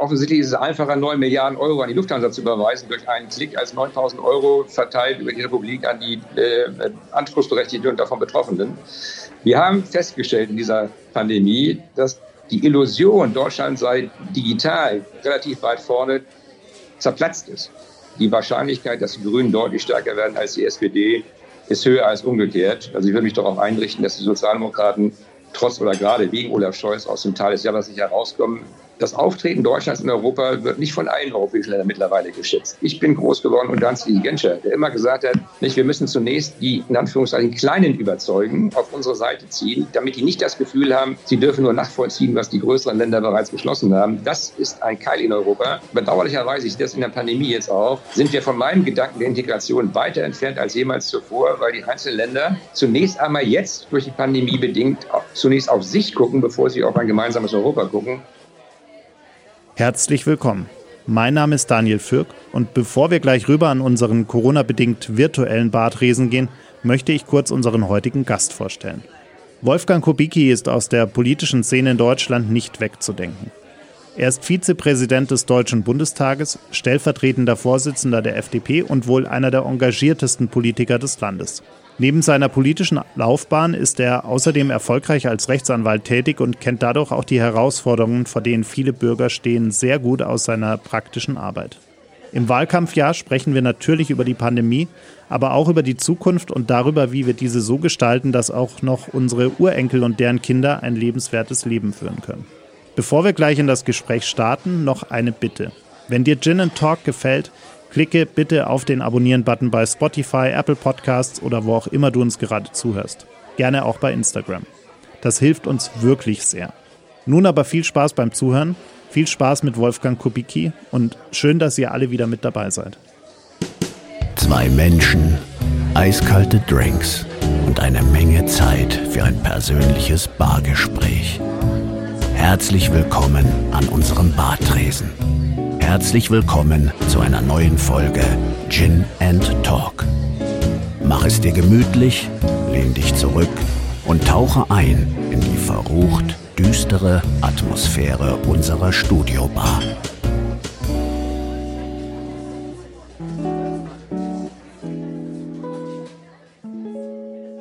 offensichtlich ist es einfacher, 9 Milliarden Euro an die Lufthansa zu überweisen durch einen Klick als 9000 Euro verteilt über die Republik an die äh, Anspruchsberechtigten und davon Betroffenen. Wir haben festgestellt in dieser Pandemie, dass die Illusion, Deutschland sei digital relativ weit vorne, zerplatzt ist. Die Wahrscheinlichkeit, dass die Grünen deutlich stärker werden als die SPD, ist höher als umgekehrt. Also ich würde mich darauf einrichten, dass die Sozialdemokraten trotz oder gerade wegen Olaf Scholz aus dem Tal des Jammers nicht herauskommen. Das Auftreten Deutschlands in Europa wird nicht von allen europäischen Ländern mittlerweile geschätzt. Ich bin groß geworden unter Hans-Dietrich Genscher, der immer gesagt hat, nicht, wir müssen zunächst die in Anführungszeichen Kleinen überzeugen, auf unsere Seite ziehen, damit die nicht das Gefühl haben, sie dürfen nur nachvollziehen, was die größeren Länder bereits beschlossen haben. Das ist ein Keil in Europa. Bedauerlicherweise, ich sehe das in der Pandemie jetzt auch, sind wir von meinem Gedanken der Integration weiter entfernt als jemals zuvor, weil die einzelnen Länder zunächst einmal jetzt durch die Pandemie bedingt zunächst auf sich gucken, bevor sie auf ein gemeinsames Europa gucken. Herzlich willkommen. Mein Name ist Daniel Fürk und bevor wir gleich rüber an unseren Corona-bedingt virtuellen Badresen gehen, möchte ich kurz unseren heutigen Gast vorstellen. Wolfgang Kubicki ist aus der politischen Szene in Deutschland nicht wegzudenken. Er ist Vizepräsident des Deutschen Bundestages, stellvertretender Vorsitzender der FDP und wohl einer der engagiertesten Politiker des Landes. Neben seiner politischen Laufbahn ist er außerdem erfolgreich als Rechtsanwalt tätig und kennt dadurch auch die Herausforderungen, vor denen viele Bürger stehen, sehr gut aus seiner praktischen Arbeit. Im Wahlkampfjahr sprechen wir natürlich über die Pandemie, aber auch über die Zukunft und darüber, wie wir diese so gestalten, dass auch noch unsere Urenkel und deren Kinder ein lebenswertes Leben führen können. Bevor wir gleich in das Gespräch starten, noch eine Bitte. Wenn dir Gin Talk gefällt, Klicke bitte auf den Abonnieren-Button bei Spotify, Apple Podcasts oder wo auch immer du uns gerade zuhörst. Gerne auch bei Instagram. Das hilft uns wirklich sehr. Nun aber viel Spaß beim Zuhören, viel Spaß mit Wolfgang Kubicki und schön, dass ihr alle wieder mit dabei seid. Zwei Menschen, eiskalte Drinks und eine Menge Zeit für ein persönliches Bargespräch. Herzlich willkommen an unserem Bartresen herzlich willkommen zu einer neuen Folge Gin and Talk. Mach es dir gemütlich, lehn dich zurück und tauche ein in die verrucht düstere Atmosphäre unserer Studiobar.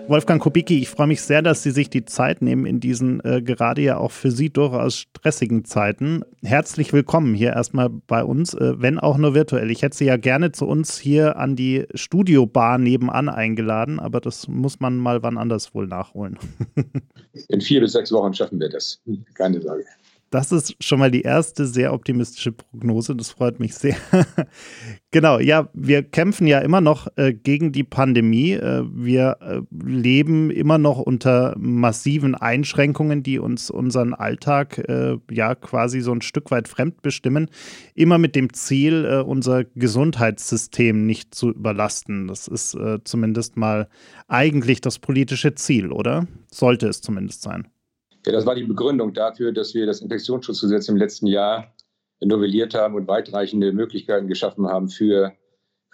Wolfgang Kubicki, ich freue mich sehr, dass Sie sich die Zeit nehmen in diesen äh, gerade ja auch für Sie durchaus stressigen Zeiten. Herzlich willkommen hier erstmal bei uns, äh, wenn auch nur virtuell. Ich hätte Sie ja gerne zu uns hier an die Studiobar nebenan eingeladen, aber das muss man mal wann anders wohl nachholen. in vier bis sechs Wochen schaffen wir das. Keine Sorge. Das ist schon mal die erste sehr optimistische Prognose. Das freut mich sehr. genau, ja, wir kämpfen ja immer noch äh, gegen die Pandemie. Äh, wir äh, leben immer noch unter massiven Einschränkungen, die uns unseren Alltag äh, ja quasi so ein Stück weit fremdbestimmen. Immer mit dem Ziel, äh, unser Gesundheitssystem nicht zu überlasten. Das ist äh, zumindest mal eigentlich das politische Ziel, oder? Sollte es zumindest sein. Ja, das war die Begründung dafür, dass wir das Infektionsschutzgesetz im letzten Jahr novelliert haben und weitreichende Möglichkeiten geschaffen haben für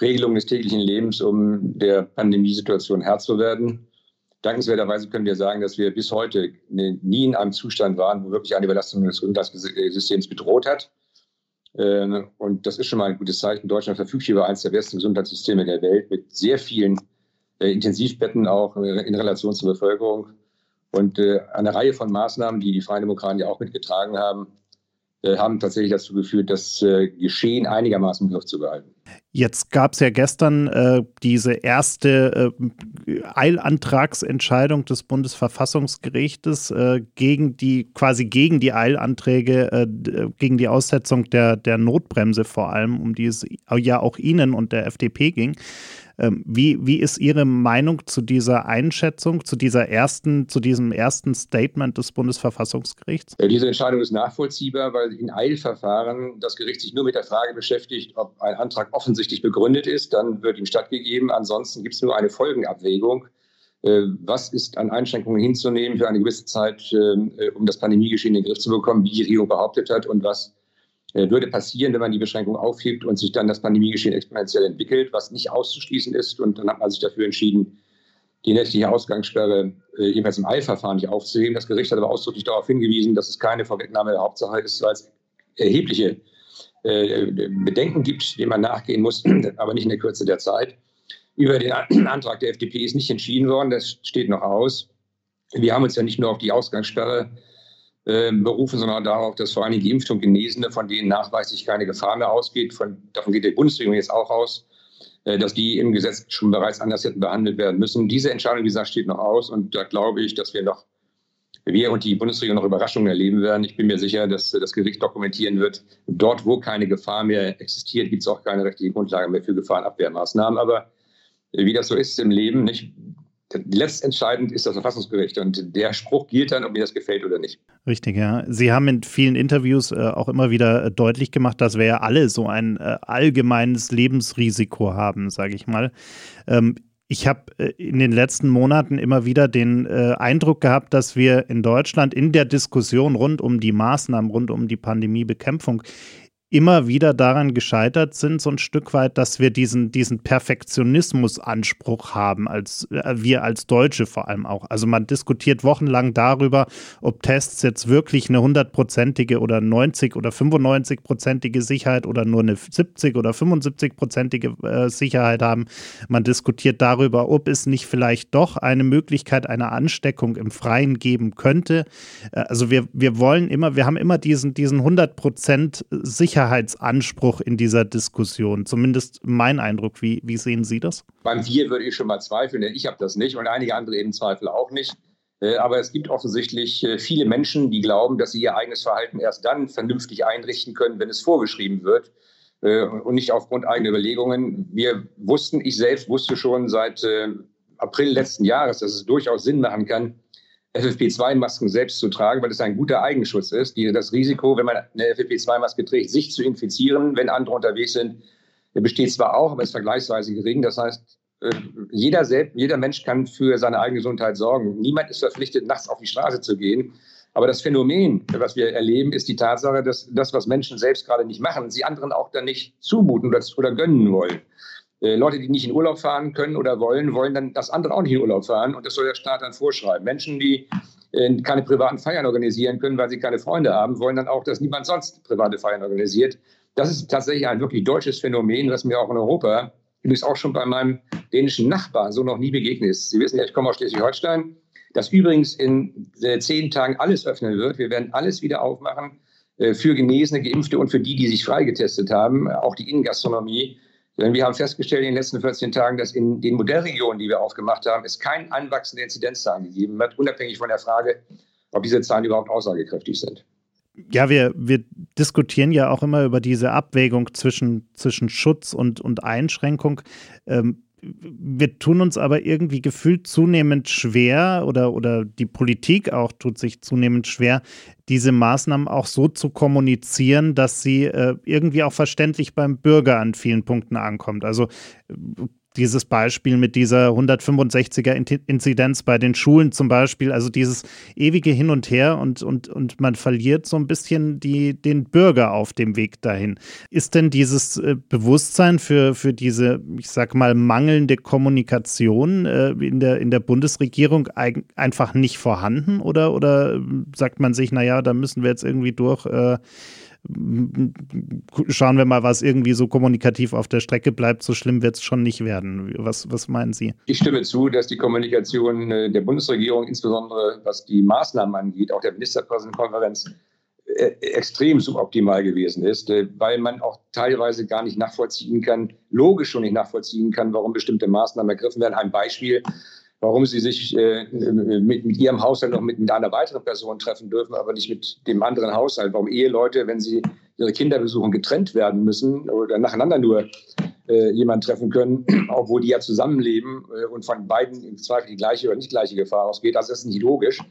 Regelungen des täglichen Lebens, um der Pandemiesituation Herr zu werden. Dankenswerterweise können wir sagen, dass wir bis heute nie in einem Zustand waren, wo wirklich eine Überlastung des Gesundheitssystems bedroht hat. Ähm, und das ist schon mal ein gutes Zeichen. Deutschland verfügt über eines der besten Gesundheitssysteme der Welt mit sehr vielen äh, Intensivbetten auch in Relation zur Bevölkerung. Und äh, eine Reihe von Maßnahmen, die die Freien Demokraten ja auch mitgetragen haben, äh, haben tatsächlich dazu geführt, das äh, Geschehen einigermaßen im Griff zu behalten. Jetzt gab es ja gestern äh, diese erste äh, Eilantragsentscheidung des Bundesverfassungsgerichtes äh, gegen die quasi gegen die Eilanträge, gegen die Aussetzung der, der Notbremse vor allem, um die es ja auch Ihnen und der FDP ging. Ähm, wie, wie ist Ihre Meinung zu dieser Einschätzung, zu dieser ersten, zu diesem ersten Statement des Bundesverfassungsgerichts? Ja, diese Entscheidung ist nachvollziehbar, weil in Eilverfahren das Gericht sich nur mit der Frage beschäftigt, ob ein Antrag offensichtlich begründet ist, dann wird ihm stattgegeben. Ansonsten gibt es nur eine Folgenabwägung. Äh, was ist an Einschränkungen hinzunehmen für eine gewisse Zeit, ähm, äh, um das Pandemiegeschehen in den Griff zu bekommen, wie die Regierung behauptet hat und was äh, würde passieren, wenn man die Beschränkung aufhebt und sich dann das Pandemiegeschehen exponentiell entwickelt, was nicht auszuschließen ist. Und dann hat man sich dafür entschieden, die nächtliche Ausgangssperre äh, jedenfalls im Eilverfahren nicht aufzuheben. Das Gericht hat aber ausdrücklich darauf hingewiesen, dass es keine Vorwegnahme der Hauptsache ist, weil es erhebliche äh, Bedenken gibt, denen man nachgehen muss, aber nicht in der Kürze der Zeit. Über den Antrag der FDP ist nicht entschieden worden, das steht noch aus. Wir haben uns ja nicht nur auf die Ausgangssperre äh, berufen, sondern darauf, dass vor allem die Impfung Genesene, von denen nachweislich keine Gefahr mehr ausgeht, von, davon geht die Bundesregierung jetzt auch aus, äh, dass die im Gesetz schon bereits anders hätten behandelt werden müssen. Diese Entscheidung, wie gesagt, steht noch aus und da glaube ich, dass wir noch wir und die Bundesregierung noch Überraschungen erleben werden. Ich bin mir sicher, dass das Gericht dokumentieren wird. Dort, wo keine Gefahr mehr existiert, gibt es auch keine rechtliche Grundlage mehr für Gefahrenabwehrmaßnahmen. Aber wie das so ist im Leben, nicht, letztentscheidend ist das Verfassungsgericht und der Spruch gilt dann, ob mir das gefällt oder nicht. Richtig, ja. Sie haben in vielen Interviews äh, auch immer wieder äh, deutlich gemacht, dass wir ja alle so ein äh, allgemeines Lebensrisiko haben, sage ich mal. Ähm, ich habe äh, in den letzten Monaten immer wieder den äh, Eindruck gehabt, dass wir in Deutschland in der Diskussion rund um die Maßnahmen, rund um die Pandemiebekämpfung immer wieder daran gescheitert sind, so ein Stück weit, dass wir diesen, diesen Perfektionismusanspruch haben, als äh, wir als Deutsche vor allem auch. Also man diskutiert wochenlang darüber, ob Tests jetzt wirklich eine hundertprozentige oder 90 oder 95-prozentige Sicherheit oder nur eine 70 oder 75-prozentige äh, Sicherheit haben. Man diskutiert darüber, ob es nicht vielleicht doch eine Möglichkeit einer Ansteckung im Freien geben könnte. Äh, also wir, wir wollen immer, wir haben immer diesen, diesen 100 Prozent Sicherheit Sicherheitsanspruch in dieser Diskussion. Zumindest mein Eindruck. Wie, wie sehen Sie das? Beim Wir würde ich schon mal zweifeln, denn ich habe das nicht und einige andere eben Zweifel auch nicht. Äh, aber es gibt offensichtlich äh, viele Menschen, die glauben, dass sie ihr eigenes Verhalten erst dann vernünftig einrichten können, wenn es vorgeschrieben wird äh, und nicht aufgrund eigener Überlegungen. Wir wussten, ich selbst wusste schon seit April letzten Jahres, dass es durchaus Sinn machen kann, FFP2-Masken selbst zu tragen, weil es ein guter Eigenschutz ist. Die, das Risiko, wenn man eine FFP2-Maske trägt, sich zu infizieren, wenn andere unterwegs sind, besteht zwar auch, aber ist vergleichsweise gering. Das heißt, äh, jeder, selbst, jeder Mensch kann für seine eigene Gesundheit sorgen. Niemand ist verpflichtet, nachts auf die Straße zu gehen. Aber das Phänomen, was wir erleben, ist die Tatsache, dass das, was Menschen selbst gerade nicht machen, sie anderen auch dann nicht zumuten oder, oder gönnen wollen. Äh, Leute, die nicht in Urlaub fahren können oder wollen, wollen dann, dass andere auch nicht in Urlaub fahren und das soll der Staat dann vorschreiben. Menschen, die äh, keine privaten Feiern organisieren können, weil sie keine Freunde haben, wollen dann auch, dass niemand sonst private Feiern organisiert. Das ist tatsächlich ein wirklich deutsches Phänomen, was mir auch in Europa, übrigens auch schon bei meinem dänischen Nachbarn so noch nie begegnet ist. Sie wissen ja, ich komme aus Schleswig-Holstein, das übrigens in äh, zehn Tagen alles öffnen wird. Wir werden alles wieder aufmachen für Genesene, Geimpfte und für die, die sich freigetestet haben, auch die Innengastronomie. Denn wir haben festgestellt in den letzten 14 Tagen, dass in den Modellregionen, die wir aufgemacht haben, es kein Anwachsen der Inzidenzzahlen gegeben hat, unabhängig von der Frage, ob diese Zahlen überhaupt aussagekräftig sind. Ja, wir, wir diskutieren ja auch immer über diese Abwägung zwischen, zwischen Schutz und, und Einschränkung. Ähm, wir tun uns aber irgendwie gefühlt zunehmend schwer oder, oder die Politik auch tut sich zunehmend schwer, diese Maßnahmen auch so zu kommunizieren, dass sie äh, irgendwie auch verständlich beim Bürger an vielen Punkten ankommt. Also dieses Beispiel mit dieser 165er Inzidenz bei den Schulen zum Beispiel, also dieses ewige Hin und Her und, und, und man verliert so ein bisschen die, den Bürger auf dem Weg dahin. Ist denn dieses äh, Bewusstsein für, für diese, ich sag mal, mangelnde Kommunikation äh, in, der, in der Bundesregierung einfach nicht vorhanden oder, oder sagt man sich, naja, da müssen wir jetzt irgendwie durch? Schauen wir mal, was irgendwie so kommunikativ auf der Strecke bleibt. So schlimm wird es schon nicht werden. Was, was meinen Sie? Ich stimme zu, dass die Kommunikation äh, der Bundesregierung, insbesondere was die Maßnahmen angeht, auch der Ministerpräsidentenkonferenz, äh, extrem suboptimal gewesen ist, äh, weil man auch teilweise gar nicht nachvollziehen kann, logisch schon nicht nachvollziehen kann, warum bestimmte Maßnahmen ergriffen werden. Ein Beispiel, warum sie sich äh, mit, mit, ihrem Haushalt noch mit, mit, einer weiteren Person treffen dürfen, aber nicht mit dem anderen Haushalt. Warum Eheleute, wenn sie ihre Kinder besuchen, getrennt werden müssen oder nacheinander nur äh, jemanden treffen können, obwohl die ja zusammenleben äh, und von beiden im Zweifel die gleiche oder nicht gleiche Gefahr ausgeht. Also das ist nicht logisch.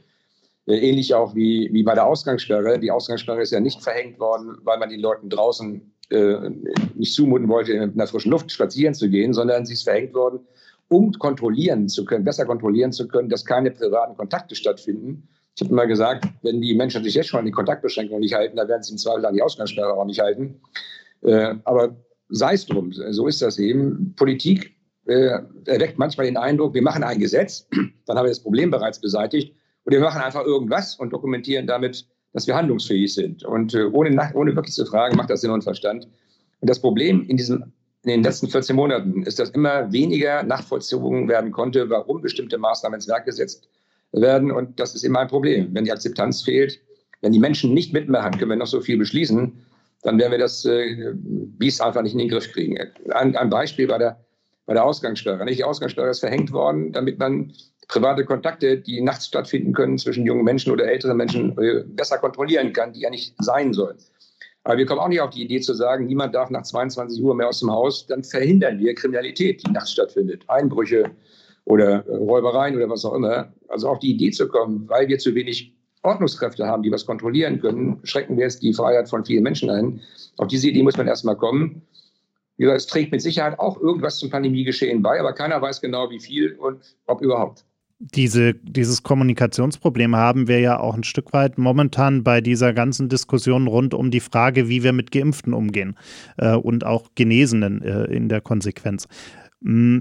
Äh, ähnlich auch wie, wie bei der Ausgangssperre. Die Ausgangssperre ist ja nicht verhängt worden, weil man den Leuten draußen äh, nicht zumuten wollte, in der frischen Luft spazieren zu gehen, sondern sie ist verhängt worden, um kontrollieren zu können, besser kontrollieren zu können, dass keine privaten Kontakte stattfinden. Ich habe immer gesagt, wenn die Menschen sich jetzt schon an die Kontaktbeschränkungen nicht halten, dann werden sie im Zweifel an die Ausgangssperre auch nicht halten. Äh, aber sei es drum, so ist das eben. Politik äh, erweckt manchmal den Eindruck, wir machen ein Gesetz, dann haben wir das Problem bereits beseitigt und wir machen einfach irgendwas und dokumentieren damit dass wir handlungsfähig sind. Und äh, ohne, ohne wirklich zu fragen, macht das Sinn und Verstand. Und das Problem in diesem in den letzten 14 Monaten ist, dass immer weniger nachvollzogen werden konnte, warum bestimmte Maßnahmen ins Werk gesetzt werden. Und das ist immer ein Problem. Wenn die Akzeptanz fehlt, wenn die Menschen nicht mitmachen, können wir noch so viel beschließen, dann werden wir das äh, Biest einfach nicht in den Griff kriegen. Ein, ein Beispiel bei der, bei der Ausgangssperre. Die Ausgangssperre ist verhängt worden, damit man private Kontakte, die nachts stattfinden können zwischen jungen Menschen oder älteren Menschen, äh, besser kontrollieren kann, die ja nicht sein sollen. Aber wir kommen auch nicht auf die Idee zu sagen, niemand darf nach 22 Uhr mehr aus dem Haus. Dann verhindern wir Kriminalität, die nachts stattfindet. Einbrüche oder äh, Räubereien oder was auch immer. Also auf die Idee zu kommen, weil wir zu wenig Ordnungskräfte haben, die was kontrollieren können, schrecken wir jetzt die Freiheit von vielen Menschen ein. Auf diese Idee muss man erstmal kommen. Es trägt mit Sicherheit auch irgendwas zum Pandemiegeschehen bei, aber keiner weiß genau, wie viel und ob überhaupt diese, dieses Kommunikationsproblem haben wir ja auch ein Stück weit momentan bei dieser ganzen Diskussion rund um die Frage, wie wir mit Geimpften umgehen äh, und auch Genesenen äh, in der Konsequenz. Mm,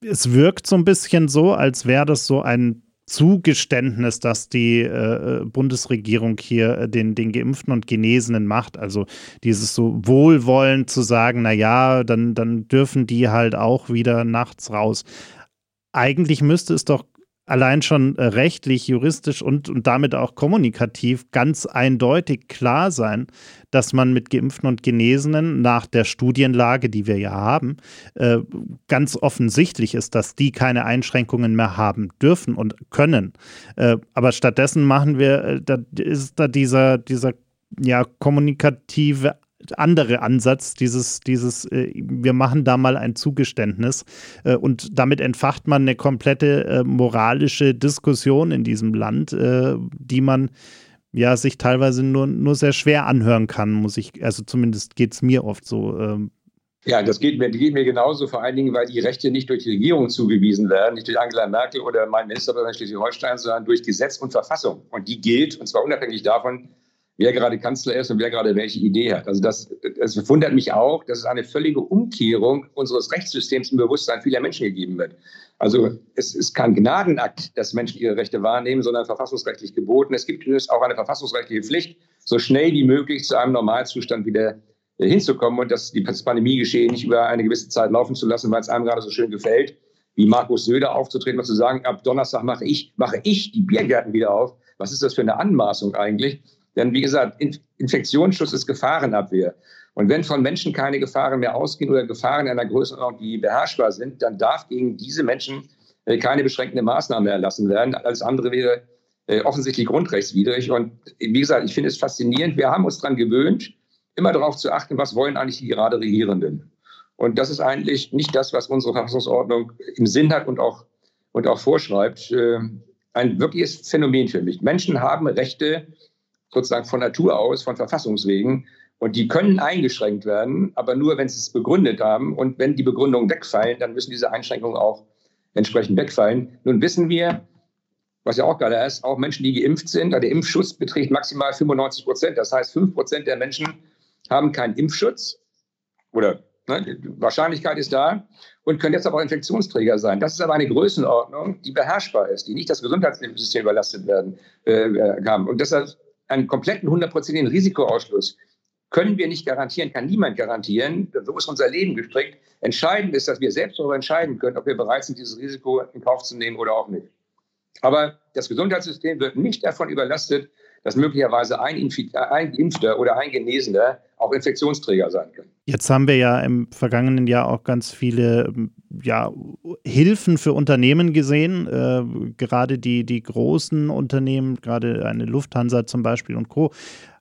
es wirkt so ein bisschen so, als wäre das so ein Zugeständnis, dass die äh, Bundesregierung hier äh, den, den Geimpften und Genesenen macht. Also dieses so Wohlwollen zu sagen, na ja, dann, dann dürfen die halt auch wieder nachts raus eigentlich müsste es doch allein schon äh, rechtlich, juristisch und, und damit auch kommunikativ ganz eindeutig klar sein, dass man mit Geimpften und Genesenen nach der Studienlage, die wir ja haben, äh, ganz offensichtlich ist, dass die keine Einschränkungen mehr haben dürfen und können. Äh, aber stattdessen machen wir, da ist da dieser, dieser ja, kommunikative andere Ansatz, dieses, dieses, äh, wir machen da mal ein Zugeständnis äh, und damit entfacht man eine komplette äh, moralische Diskussion in diesem Land, die man ja sich teilweise nur, nur sehr schwer anhören kann, muss ich, also zumindest geht es mir oft so. Ähm. Ja, das geht mir, geht mir genauso, vor allen Dingen, weil die Rechte nicht durch die Regierung zugewiesen werden, nicht durch Angela Merkel oder mein Ministerpräsident Schleswig-Holstein, sondern durch Gesetz und Verfassung. Und die gilt, und zwar unabhängig davon, wer gerade Kanzler ist und wer gerade welche Idee hat. Also das, das wundert mich auch, dass es eine völlige Umkehrung unseres Rechtssystems im Bewusstsein vieler Menschen gegeben wird. Also es ist kein Gnadenakt, dass Menschen ihre Rechte wahrnehmen, sondern verfassungsrechtlich geboten. Es gibt übrigens auch eine verfassungsrechtliche Pflicht, so schnell wie möglich zu einem Normalzustand wieder hinzukommen und das, das Pandemiegeschehen nicht über eine gewisse Zeit laufen zu lassen, weil es einem gerade so schön gefällt, wie Markus Söder aufzutreten und zu sagen, ab Donnerstag mache ich, mache ich die Biergärten wieder auf. Was ist das für eine Anmaßung eigentlich? Denn wie gesagt, Infektionsschutz ist Gefahrenabwehr. Und wenn von Menschen keine Gefahren mehr ausgehen oder Gefahren einer Größenordnung, die beherrschbar sind, dann darf gegen diese Menschen äh, keine beschränkende Maßnahme erlassen werden. Alles andere wäre äh, offensichtlich grundrechtswidrig. Und wie gesagt, ich finde es faszinierend. Wir haben uns daran gewöhnt, immer darauf zu achten, was wollen eigentlich die gerade Regierenden. Und das ist eigentlich nicht das, was unsere Verfassungsordnung im Sinn hat und auch, und auch vorschreibt. Äh, ein wirkliches Phänomen für mich. Menschen haben Rechte, sozusagen von Natur aus, von Verfassungswegen. Und die können eingeschränkt werden, aber nur, wenn sie es begründet haben. Und wenn die Begründungen wegfallen, dann müssen diese Einschränkungen auch entsprechend wegfallen. Nun wissen wir, was ja auch gerade ist, auch Menschen, die geimpft sind, der Impfschutz beträgt maximal 95 Prozent. Das heißt, 5 Prozent der Menschen haben keinen Impfschutz oder ne, die Wahrscheinlichkeit ist da und können jetzt aber auch Infektionsträger sein. Das ist aber eine Größenordnung, die beherrschbar ist, die nicht das Gesundheitssystem überlastet werden äh, haben. Und deshalb einen kompletten hundertprozentigen Risikoausschluss können wir nicht garantieren, kann niemand garantieren. So ist unser Leben gestrickt. Entscheidend ist, dass wir selbst darüber entscheiden können, ob wir bereit sind, dieses Risiko in Kauf zu nehmen oder auch nicht. Aber das Gesundheitssystem wird nicht davon überlastet, dass möglicherweise ein, ein Geimpfter oder ein Genesener auch Infektionsträger sein kann. Jetzt haben wir ja im vergangenen Jahr auch ganz viele ja, Hilfen für Unternehmen gesehen, äh, gerade die, die großen Unternehmen, gerade eine Lufthansa zum Beispiel und Co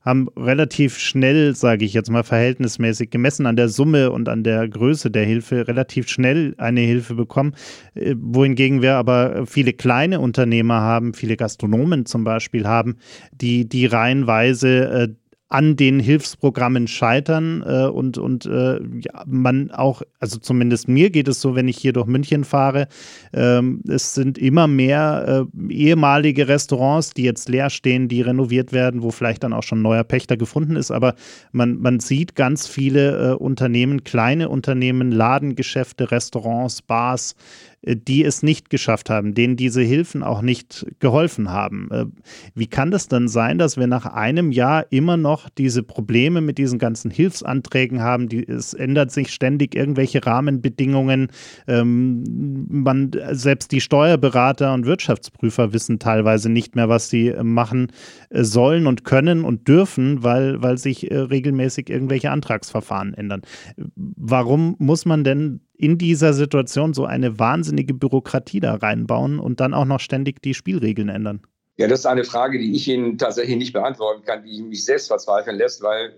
haben relativ schnell, sage ich jetzt mal verhältnismäßig gemessen an der Summe und an der Größe der Hilfe, relativ schnell eine Hilfe bekommen. Äh, wohingegen wir aber viele kleine Unternehmer haben, viele Gastronomen zum Beispiel haben, die, die reihenweise äh, an den Hilfsprogrammen scheitern äh, und, und äh, ja, man auch, also zumindest mir geht es so, wenn ich hier durch München fahre, ähm, es sind immer mehr äh, ehemalige Restaurants, die jetzt leer stehen, die renoviert werden, wo vielleicht dann auch schon neuer Pächter gefunden ist, aber man, man sieht ganz viele äh, Unternehmen, kleine Unternehmen, Ladengeschäfte, Restaurants, Bars, die es nicht geschafft haben, denen diese Hilfen auch nicht geholfen haben. Äh, wie kann das dann sein, dass wir nach einem Jahr immer noch diese Probleme mit diesen ganzen Hilfsanträgen haben? Die, es ändert sich ständig irgendwelche Rahmenbedingungen. Ähm, man, selbst die Steuerberater und Wirtschaftsprüfer wissen teilweise nicht mehr, was sie machen sollen und können und dürfen, weil, weil sich regelmäßig irgendwelche Antragsverfahren ändern. Warum muss man denn in dieser Situation so eine wahnsinnige Bürokratie da reinbauen und dann auch noch ständig die Spielregeln ändern? Ja, das ist eine Frage, die ich Ihnen tatsächlich nicht beantworten kann, die mich selbst verzweifeln lässt, weil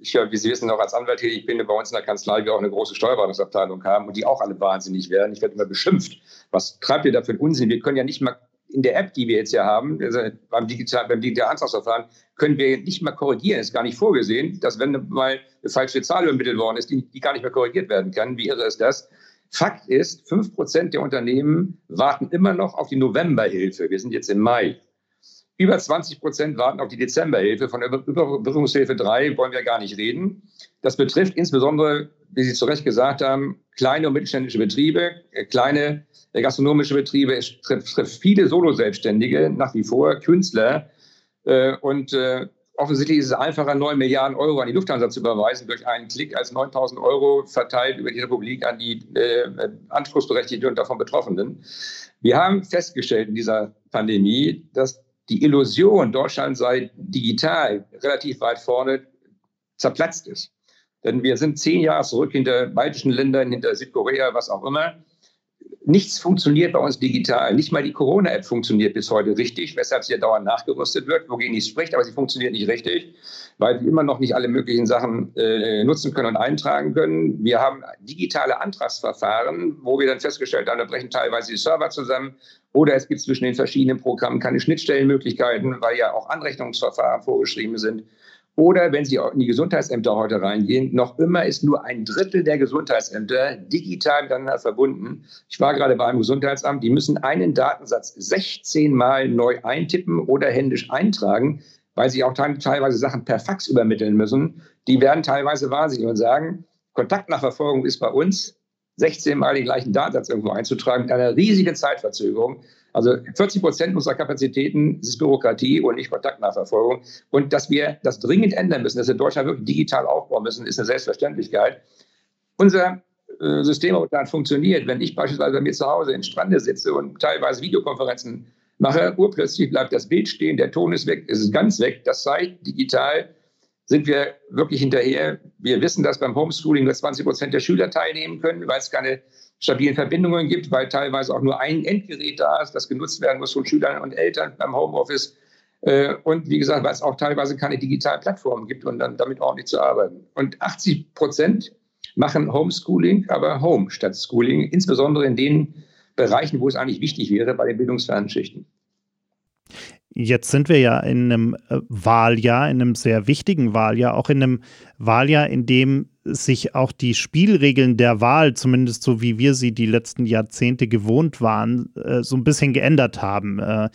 ich ja, wie Sie wissen, noch als Anwalt tätig bin, bei uns in der Kanzlei wir auch eine große Steuerberatungsabteilung haben und die auch alle wahnsinnig werden. Ich werde immer beschimpft. Was treibt ihr da für einen Unsinn? Wir können ja nicht mal in der App, die wir jetzt hier haben, also beim, Digital, beim digitalen Antragsverfahren, können wir nicht mal korrigieren. Ist gar nicht vorgesehen, dass wenn mal eine falsche Zahl übermittelt worden ist, die, die gar nicht mehr korrigiert werden kann. Wie irre ist das? Fakt ist, fünf Prozent der Unternehmen warten immer noch auf die Novemberhilfe. Wir sind jetzt im Mai. Über 20 Prozent warten auf die Dezemberhilfe. Von der Überbrückungshilfe 3 wollen wir gar nicht reden. Das betrifft insbesondere, wie Sie zu Recht gesagt haben, kleine und mittelständische Betriebe, äh, kleine äh, gastronomische Betriebe. Es trifft, viele Solo-Selbstständige, nach wie vor Künstler. Äh, und offensichtlich ist es einfacher, 9 Milliarden Euro an die Lufthansa zu überweisen durch einen Klick als 9000 Euro verteilt über die Republik an die Anspruchsberechtigten und davon Betroffenen. Wir haben festgestellt in dieser Pandemie, dass die Illusion, Deutschland sei digital relativ weit vorne, zerplatzt ist. Denn wir sind zehn Jahre zurück hinter baltischen Ländern, hinter Südkorea, was auch immer. Nichts funktioniert bei uns digital. Nicht mal die Corona-App funktioniert bis heute richtig, weshalb sie ja dauernd nachgerüstet wird, wogegen nichts spricht, aber sie funktioniert nicht richtig, weil wir immer noch nicht alle möglichen Sachen äh, nutzen können und eintragen können. Wir haben digitale Antragsverfahren, wo wir dann festgestellt haben, da brechen teilweise die Server zusammen oder es gibt zwischen den verschiedenen Programmen keine Schnittstellenmöglichkeiten, weil ja auch Anrechnungsverfahren vorgeschrieben sind. Oder wenn Sie in die Gesundheitsämter heute reingehen, noch immer ist nur ein Drittel der Gesundheitsämter digital miteinander verbunden. Ich war gerade bei einem Gesundheitsamt, die müssen einen Datensatz 16 Mal neu eintippen oder händisch eintragen, weil sie auch teilweise Sachen per Fax übermitteln müssen. Die werden teilweise wahnsinnig und sagen, Kontaktnachverfolgung ist bei uns 16 Mal den gleichen Datensatz irgendwo einzutragen mit einer riesigen Zeitverzögerung. Also 40 Prozent unserer Kapazitäten ist Bürokratie und nicht Kontaktnachverfolgung. Und dass wir das dringend ändern müssen, dass wir Deutschland wirklich digital aufbauen müssen, ist eine Selbstverständlichkeit. Unser äh, System funktioniert. Wenn ich beispielsweise bei mir zu Hause in Strande sitze und teilweise Videokonferenzen mache, urplötzlich bleibt das Bild stehen, der Ton ist weg, es ist ganz weg. Das zeigt, digital sind wir wirklich hinterher. Wir wissen, dass beim Homeschooling nur 20 Prozent der Schüler teilnehmen können, weil es keine stabilen Verbindungen gibt, weil teilweise auch nur ein Endgerät da ist, das genutzt werden muss von Schülern und Eltern beim Homeoffice. Äh, und wie gesagt, weil es auch teilweise keine digitalen Plattformen gibt und dann damit ordentlich zu arbeiten. Und 80 Prozent machen Homeschooling, aber Home statt Schooling, insbesondere in den Bereichen, wo es eigentlich wichtig wäre, bei den bildungsfernen Schichten. Jetzt sind wir ja in einem äh, Wahljahr, in einem sehr wichtigen Wahljahr, auch in einem Wahljahr, in dem sich auch die Spielregeln der Wahl, zumindest so wie wir sie die letzten Jahrzehnte gewohnt waren, äh, so ein bisschen geändert haben. Äh,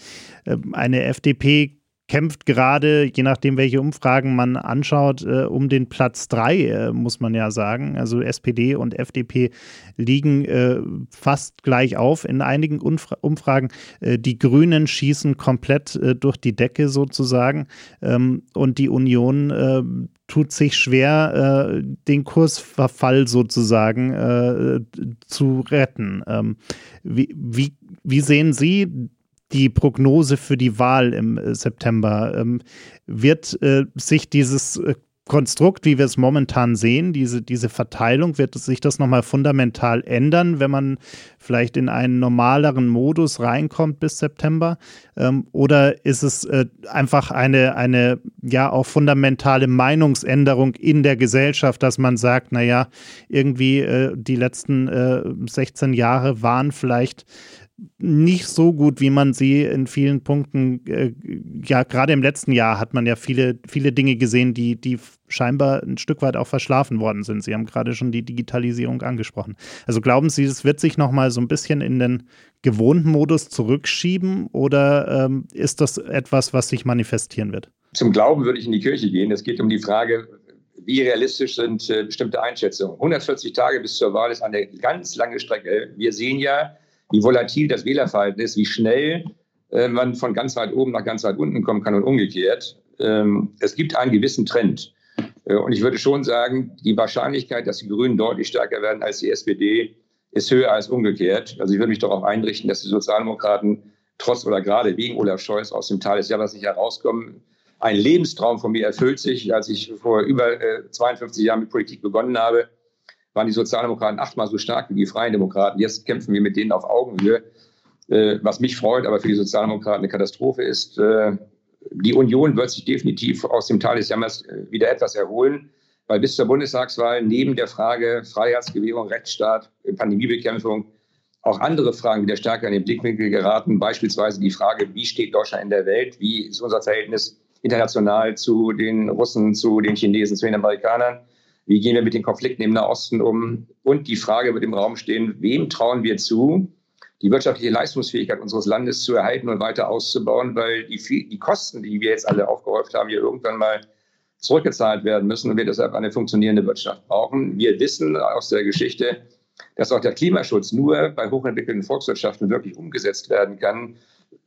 eine FDP kämpft gerade, je nachdem, welche Umfragen man anschaut, äh, um den Platz drei, äh, muss man ja sagen. Also SPD und FDP liegen äh, fast gleich auf in einigen Umfra Umfragen. Äh, die Grünen schießen komplett äh, durch die Decke sozusagen ähm, und die Union äh, tut sich schwer, den Kursverfall sozusagen zu retten. Ähm, wie, wie, wie sehen Sie die Prognose für die Wahl im äh, September. Ähm, wird äh, sich dieses äh, Konstrukt, wie wir es momentan sehen, diese, diese Verteilung, wird sich das nochmal fundamental ändern, wenn man vielleicht in einen normaleren Modus reinkommt bis September? Ähm, oder ist es äh, einfach eine, eine ja auch fundamentale Meinungsänderung in der Gesellschaft, dass man sagt, naja, irgendwie äh, die letzten äh, 16 Jahre waren vielleicht nicht so gut, wie man sie in vielen Punkten, äh, ja, gerade im letzten Jahr hat man ja viele, viele Dinge gesehen, die, die scheinbar ein Stück weit auch verschlafen worden sind. Sie haben gerade schon die Digitalisierung angesprochen. Also glauben Sie, es wird sich nochmal so ein bisschen in den gewohnten Modus zurückschieben oder ähm, ist das etwas, was sich manifestieren wird? Zum Glauben würde ich in die Kirche gehen. Es geht um die Frage, wie realistisch sind äh, bestimmte Einschätzungen. 140 Tage bis zur Wahl ist eine ganz lange Strecke. Wir sehen ja, wie volatil das Wählerverhalten ist, wie schnell äh, man von ganz weit oben nach ganz weit unten kommen kann und umgekehrt. Ähm, es gibt einen gewissen Trend. Äh, und ich würde schon sagen, die Wahrscheinlichkeit, dass die Grünen deutlich stärker werden als die SPD, ist höher als umgekehrt. Also ich würde mich darauf einrichten, dass die Sozialdemokraten trotz oder gerade wegen Olaf Scholz aus dem Tal des Jammers nicht herauskommen. Ein Lebenstraum von mir erfüllt sich. Als ich vor über 52 äh, Jahren mit Politik begonnen habe, waren die Sozialdemokraten achtmal so stark wie die Freien Demokraten. Jetzt kämpfen wir mit denen auf Augenhöhe. Äh, was mich freut, aber für die Sozialdemokraten eine Katastrophe ist. Äh, die Union wird sich definitiv aus dem Tal des Jammers wieder etwas erholen, weil bis zur Bundestagswahl neben der Frage Freiheitsgewährung, Rechtsstaat, Pandemiebekämpfung auch andere Fragen wieder stärker in den Blickwinkel geraten. Beispielsweise die Frage, wie steht Deutschland in der Welt? Wie ist unser Verhältnis international zu den Russen, zu den Chinesen, zu den Amerikanern? Wie gehen wir mit den Konflikten im Nahosten um? Und die Frage wird im Raum stehen, wem trauen wir zu, die wirtschaftliche Leistungsfähigkeit unseres Landes zu erhalten und weiter auszubauen, weil die, die Kosten, die wir jetzt alle aufgehäuft haben, hier irgendwann mal zurückgezahlt werden müssen und wir deshalb eine funktionierende Wirtschaft brauchen. Wir wissen aus der Geschichte, dass auch der Klimaschutz nur bei hochentwickelten Volkswirtschaften wirklich umgesetzt werden kann,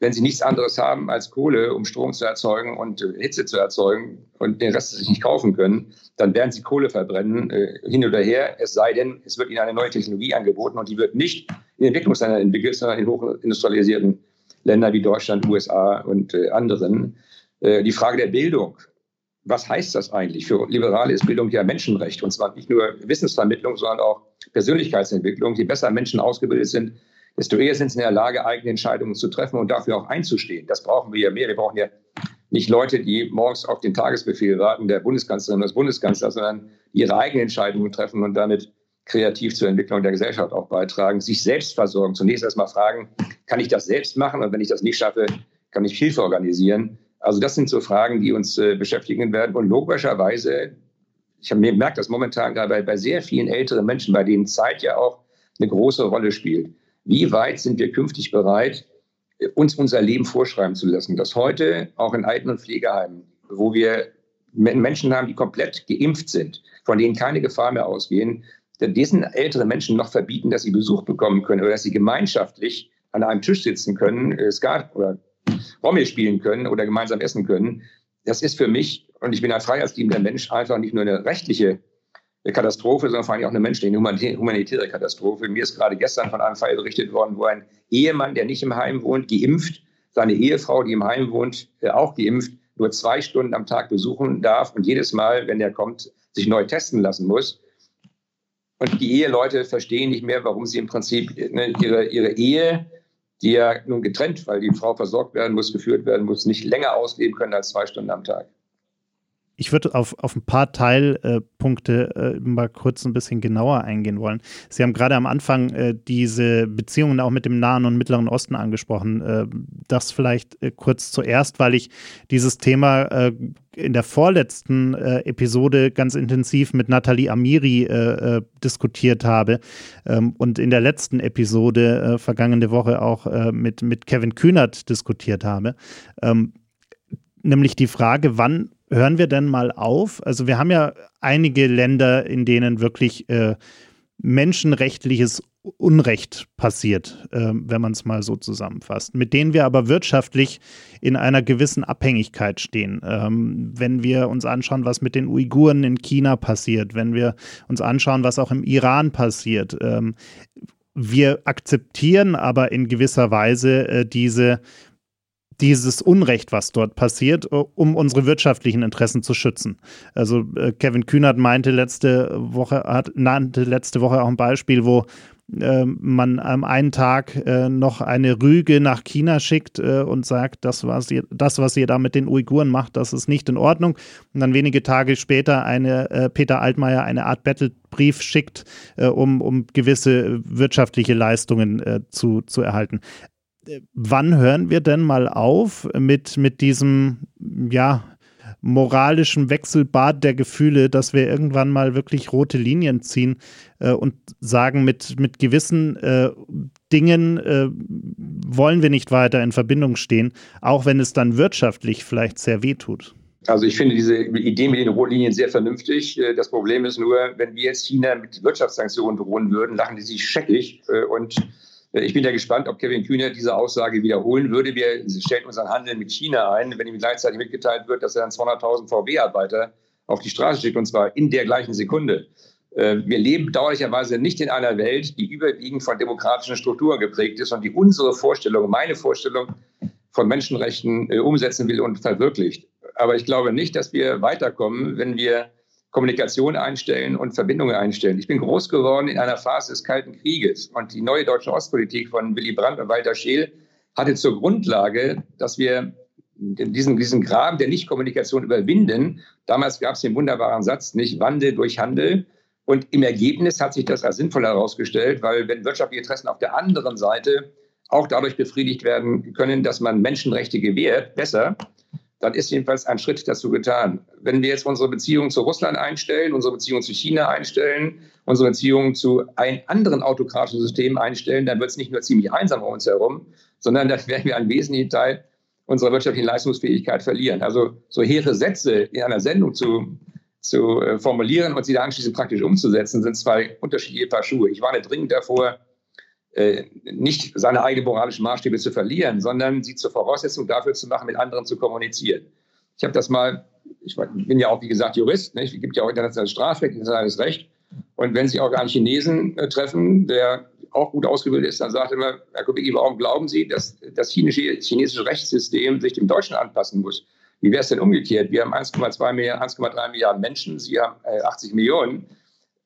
wenn sie nichts anderes haben als Kohle, um Strom zu erzeugen und äh, Hitze zu erzeugen und den Rest sich nicht kaufen können, dann werden sie Kohle verbrennen, äh, hin oder her, es sei denn, es wird ihnen eine neue Technologie angeboten und die wird nicht in Entwicklungsländern entwickelt, sondern in hochindustrialisierten Ländern wie Deutschland, USA und äh, anderen. Äh, die Frage der Bildung was heißt das eigentlich? Für Liberale ist Bildung ja Menschenrecht und zwar nicht nur Wissensvermittlung, sondern auch Persönlichkeitsentwicklung. Je besser Menschen ausgebildet sind, desto eher sind sie in der Lage, eigene Entscheidungen zu treffen und dafür auch einzustehen. Das brauchen wir ja mehr. Wir brauchen ja nicht Leute, die morgens auf den Tagesbefehl warten, der Bundeskanzlerin oder des Bundeskanzlers, sondern ihre eigenen Entscheidungen treffen und damit kreativ zur Entwicklung der Gesellschaft auch beitragen, sich selbst versorgen. Zunächst erstmal fragen, kann ich das selbst machen? Und wenn ich das nicht schaffe, kann ich Hilfe organisieren. Also das sind so Fragen, die uns äh, beschäftigen werden. Und logischerweise, ich habe mir gemerkt, dass momentan gerade bei sehr vielen älteren Menschen, bei denen Zeit ja auch eine große Rolle spielt, wie weit sind wir künftig bereit, uns unser Leben vorschreiben zu lassen? Dass heute auch in Alten- und Pflegeheimen, wo wir Menschen haben, die komplett geimpft sind, von denen keine Gefahr mehr ausgehen, diesen älteren Menschen noch verbieten, dass sie Besuch bekommen können oder dass sie gemeinschaftlich an einem Tisch sitzen können, äh, Skat oder Rommel spielen können oder gemeinsam essen können. Das ist für mich, und ich bin ein freiheitsliebender Mensch, einfach nicht nur eine rechtliche Katastrophe, sondern vor allem auch eine menschliche, eine humanitäre Katastrophe. Mir ist gerade gestern von einem Fall berichtet worden, wo ein Ehemann, der nicht im Heim wohnt, geimpft, seine Ehefrau, die im Heim wohnt, äh, auch geimpft, nur zwei Stunden am Tag besuchen darf und jedes Mal, wenn er kommt, sich neu testen lassen muss. Und die Eheleute verstehen nicht mehr, warum sie im Prinzip ne, ihre, ihre Ehe die ja nun getrennt, weil die Frau versorgt werden muss, geführt werden muss, nicht länger ausleben können als zwei Stunden am Tag. Ich würde auf, auf ein paar Teilpunkte äh, mal kurz ein bisschen genauer eingehen wollen. Sie haben gerade am Anfang äh, diese Beziehungen auch mit dem Nahen und Mittleren Osten angesprochen. Äh, das vielleicht äh, kurz zuerst, weil ich dieses Thema äh, in der vorletzten äh, Episode ganz intensiv mit Nathalie Amiri diskutiert habe ähm, und in der letzten Episode vergangene Woche auch mit, mit Kevin Kühnert diskutiert habe. Ähm, nämlich die Frage, wann hören wir denn mal auf? Also wir haben ja einige Länder, in denen wirklich äh, menschenrechtliches Unrecht passiert, äh, wenn man es mal so zusammenfasst, mit denen wir aber wirtschaftlich in einer gewissen Abhängigkeit stehen. Ähm, wenn wir uns anschauen, was mit den Uiguren in China passiert, wenn wir uns anschauen, was auch im Iran passiert. Ähm, wir akzeptieren aber in gewisser Weise äh, diese dieses Unrecht, was dort passiert, äh, um unsere wirtschaftlichen Interessen zu schützen. Also äh, Kevin Kühnert meinte letzte Woche, hat, nannte letzte Woche auch ein Beispiel, wo äh, man am einen Tag äh, noch eine Rüge nach China schickt äh, und sagt, das was, ihr, das, was ihr da mit den Uiguren macht, das ist nicht in Ordnung. Und dann wenige Tage später eine äh, Peter Altmaier eine Art Battlebrief schickt, um, um gewisse wirtschaftliche Leistungen zu, zu erhalten wann hören wir denn mal auf mit, mit diesem, ja, moralischen Wechselbad der Gefühle, dass wir irgendwann mal wirklich rote Linien ziehen äh, und sagen, mit, mit gewissen äh, Dingen äh, wollen wir nicht weiter in Verbindung stehen, auch wenn es dann wirtschaftlich vielleicht sehr weh tut. Also ich finde diese Idee mit den roten Linien sehr vernünftig. Äh, das Problem ist nur, wenn wir jetzt China mit Wirtschaftssanktionen drohen würden, lachen die sich scheckig äh, und ich bin ja gespannt, ob Kevin Kühner diese Aussage wiederholen würde. Wir stellen unseren Handel mit China ein, wenn ihm gleichzeitig mitgeteilt wird, dass er dann 200.000 VW-Arbeiter auf die Straße schickt, und zwar in der gleichen Sekunde. Äh, wir leben bedauerlicherweise nicht in einer Welt, die überwiegend von demokratischen Strukturen geprägt ist und die unsere Vorstellung, meine Vorstellung von Menschenrechten äh, umsetzen will und verwirklicht. Aber ich glaube nicht, dass wir weiterkommen, wenn wir Kommunikation einstellen und Verbindungen einstellen. Ich bin groß geworden in einer Phase des Kalten Krieges und die neue deutsche Ostpolitik von Willy Brandt und Walter Scheel hatte zur Grundlage, dass wir diesen, diesen Graben der Nichtkommunikation überwinden. Damals gab es den wunderbaren Satz, nicht Wandel durch Handel. Und im Ergebnis hat sich das als sinnvoll herausgestellt, weil wenn wirtschaftliche Interessen auf der anderen Seite auch dadurch befriedigt werden können, dass man Menschenrechte gewährt, besser, dann ist jedenfalls ein Schritt dazu getan. Wenn wir jetzt unsere Beziehung zu Russland einstellen, unsere Beziehung zu China einstellen, unsere Beziehung zu einem anderen autokratischen System einstellen, dann wird es nicht nur ziemlich einsam um uns herum, sondern dann werden wir einen wesentlichen Teil unserer wirtschaftlichen Leistungsfähigkeit verlieren. Also so hehre Sätze in einer Sendung zu, zu äh, formulieren und sie dann anschließend praktisch umzusetzen, sind zwei unterschiedliche Paar Schuhe. Ich warne dringend davor, nicht seine eigenen moralischen Maßstäbe zu verlieren, sondern sie zur Voraussetzung dafür zu machen, mit anderen zu kommunizieren. Ich habe das mal, ich bin ja auch, wie gesagt, Jurist, ne? es gibt ja auch internationales Strafrecht, internationales Recht. Und wenn Sie auch einen Chinesen äh, treffen, der auch gut ausgebildet ist, dann sagt er immer, Herr Kubicki, warum glauben Sie, dass das chinesische, chinesische Rechtssystem sich dem deutschen anpassen muss? Wie wäre es denn umgekehrt? Wir haben 1,2 Milliarden, 1,3 Milliarden Menschen, Sie haben 80 äh, Millionen.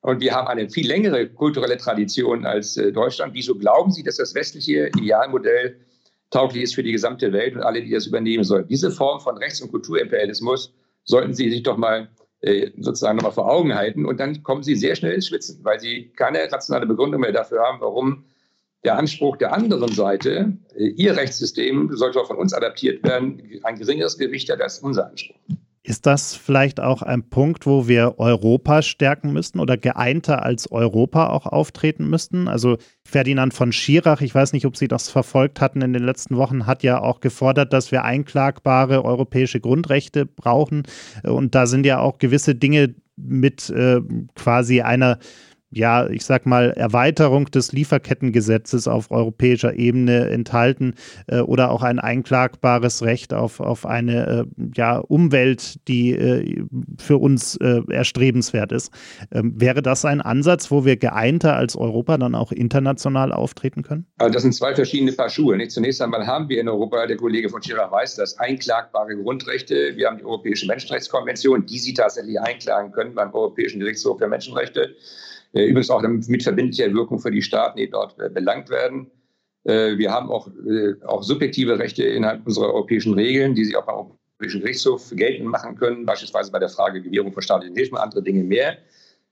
Und wir haben eine viel längere kulturelle Tradition als äh, Deutschland. Wieso glauben Sie, dass das westliche Idealmodell tauglich ist für die gesamte Welt und alle, die das übernehmen sollen? Diese Form von Rechts- und Kulturimperialismus sollten Sie sich doch mal äh, sozusagen nochmal vor Augen halten. Und dann kommen Sie sehr schnell ins Schwitzen, weil Sie keine rationale Begründung mehr dafür haben, warum der Anspruch der anderen Seite, äh, Ihr Rechtssystem sollte auch von uns adaptiert werden, ein geringeres Gewicht hat als unser Anspruch. Ist das vielleicht auch ein Punkt, wo wir Europa stärken müssten oder geeinter als Europa auch auftreten müssten? Also Ferdinand von Schirach, ich weiß nicht, ob Sie das verfolgt hatten in den letzten Wochen, hat ja auch gefordert, dass wir einklagbare europäische Grundrechte brauchen. Und da sind ja auch gewisse Dinge mit äh, quasi einer ja, ich sag mal, Erweiterung des Lieferkettengesetzes auf europäischer Ebene enthalten äh, oder auch ein einklagbares Recht auf, auf eine äh, ja, Umwelt, die äh, für uns äh, erstrebenswert ist. Ähm, wäre das ein Ansatz, wo wir geeinter als Europa dann auch international auftreten können? Also das sind zwei verschiedene Paar Schuhe. Nicht? Zunächst einmal haben wir in Europa, der Kollege von Schirach weiß das, einklagbare Grundrechte. Wir haben die Europäische Menschenrechtskonvention, die Sie tatsächlich einklagen können beim Europäischen Gerichtshof für Menschenrechte. Äh, übrigens auch mit verbindlicher Wirkung für die Staaten, die dort äh, belangt werden. Äh, wir haben auch, auch subjektive Rechte innerhalb unserer europäischen Regeln, die sich auch beim Europäischen Gerichtshof geltend machen können, beispielsweise bei der Frage Gewährung von staatlichen Hilfen und andere Dinge mehr.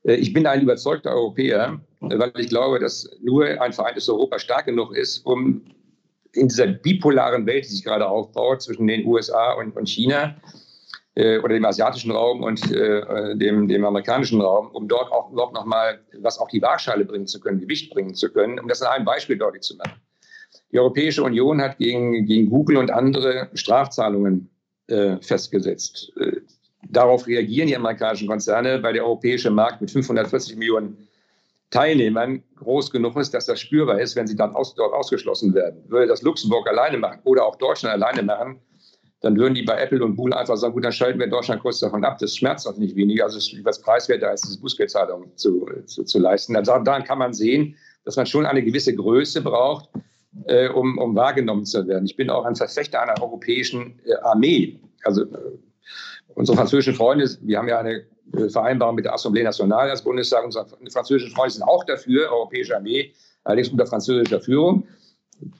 Ich bin ein überzeugter Europäer, weil ich glaube, dass nur ein vereintes Europa stark genug ist, um in dieser bipolaren Welt, die sich gerade aufbaut zwischen den USA und, und China, äh, oder dem asiatischen Raum und äh, dem, dem amerikanischen Raum, um dort auch überhaupt nochmal was auf die Waagschale bringen zu können, Gewicht bringen zu können, um das in einem Beispiel deutlich zu machen. Die Europäische Union hat gegen, gegen Google und andere Strafzahlungen äh, festgesetzt. Äh, darauf reagieren die amerikanischen Konzerne, weil der europäische Markt mit 540 Millionen Teilnehmern groß genug ist, dass das spürbar ist, wenn sie dann aus, dort ausgeschlossen werden. Würde das Luxemburg alleine machen oder auch Deutschland alleine machen, dann würden die bei Apple und Google einfach sagen, gut, dann schalten wir in Deutschland kurz davon ab. Das schmerzt auch nicht weniger. Also es ist etwas preiswerter, als diese Bußgeldzahlung zu, zu, zu leisten. Also daran kann man sehen, dass man schon eine gewisse Größe braucht, äh, um, um wahrgenommen zu werden. Ich bin auch ein Verfechter einer europäischen äh, Armee. Also äh, unsere französischen Freunde, wir haben ja eine äh, Vereinbarung mit der Assemblée Nationale als Bundestag. Unsere französischen Freunde sind auch dafür, europäische Armee, allerdings unter französischer Führung.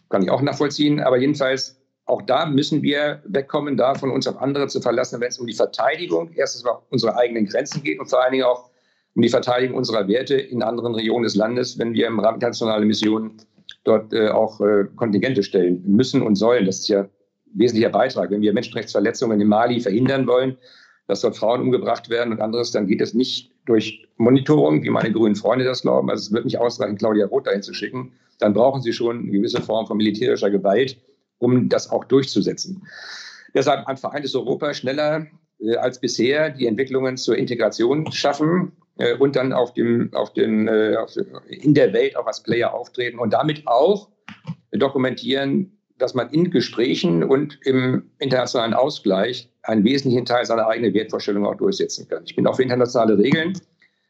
Kann ich auch nachvollziehen. Aber jedenfalls auch da müssen wir wegkommen, davon uns auf andere zu verlassen, wenn es um die Verteidigung erstens mal unserer eigenen Grenzen geht und vor allen Dingen auch um die Verteidigung unserer Werte in anderen Regionen des Landes, wenn wir im Rahmen internationaler Missionen dort äh, auch äh, Kontingente stellen müssen und sollen. Das ist ja ein wesentlicher Beitrag. Wenn wir Menschenrechtsverletzungen in Mali verhindern wollen, dass dort Frauen umgebracht werden und anderes, dann geht es nicht durch Monitoring, wie meine grünen Freunde das glauben. Also es wird nicht ausreichen, Claudia Roth dahin zu schicken. Dann brauchen sie schon eine gewisse Form von militärischer Gewalt um das auch durchzusetzen. Deshalb ein vereintes Europa schneller äh, als bisher die Entwicklungen zur Integration schaffen äh, und dann auf dem, auf den, äh, auf, in der Welt auch als Player auftreten und damit auch dokumentieren, dass man in Gesprächen und im internationalen Ausgleich einen wesentlichen Teil seiner eigenen Wertvorstellungen auch durchsetzen kann. Ich bin auch für internationale Regeln,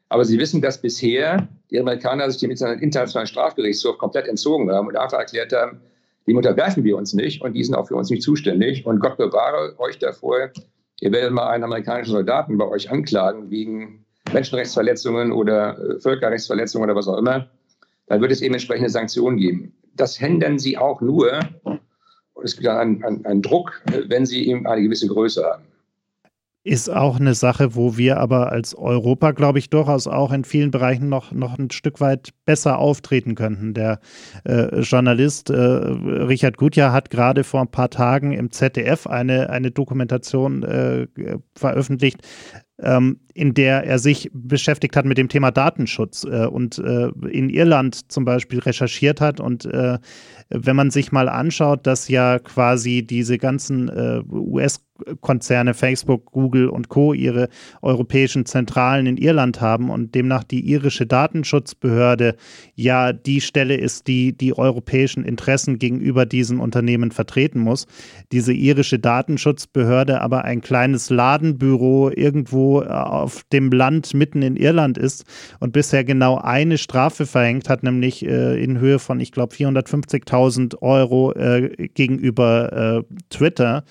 aber Sie wissen, dass bisher die Amerikaner sich dem internationalen Strafgerichtshof komplett entzogen haben und einfach erklärt haben, dem unterwerfen wir uns nicht und die sind auch für uns nicht zuständig. Und Gott bewahre euch davor, ihr werdet mal einen amerikanischen Soldaten bei euch anklagen wegen Menschenrechtsverletzungen oder äh, Völkerrechtsverletzungen oder was auch immer. Dann wird es eben entsprechende Sanktionen geben. Das hindern sie auch nur, und es gibt einen, einen, einen Druck, äh, wenn sie eben eine gewisse Größe haben. Ist auch eine Sache, wo wir aber als Europa, glaube ich, durchaus auch in vielen Bereichen noch, noch ein Stück weit besser auftreten könnten. Der äh, Journalist äh, Richard Gutjahr hat gerade vor ein paar Tagen im ZDF eine, eine Dokumentation äh, veröffentlicht, ähm, in der er sich beschäftigt hat mit dem Thema Datenschutz äh, und äh, in Irland zum Beispiel recherchiert hat. Und äh, wenn man sich mal anschaut, dass ja quasi diese ganzen äh, US- Konzerne Facebook, Google und Co. ihre europäischen Zentralen in Irland haben und demnach die irische Datenschutzbehörde ja die Stelle ist, die die europäischen Interessen gegenüber diesen Unternehmen vertreten muss. Diese irische Datenschutzbehörde aber ein kleines Ladenbüro irgendwo äh, auf dem Land mitten in Irland ist und bisher genau eine Strafe verhängt hat, nämlich äh, in Höhe von, ich glaube, 450.000 Euro äh, gegenüber äh, Twitter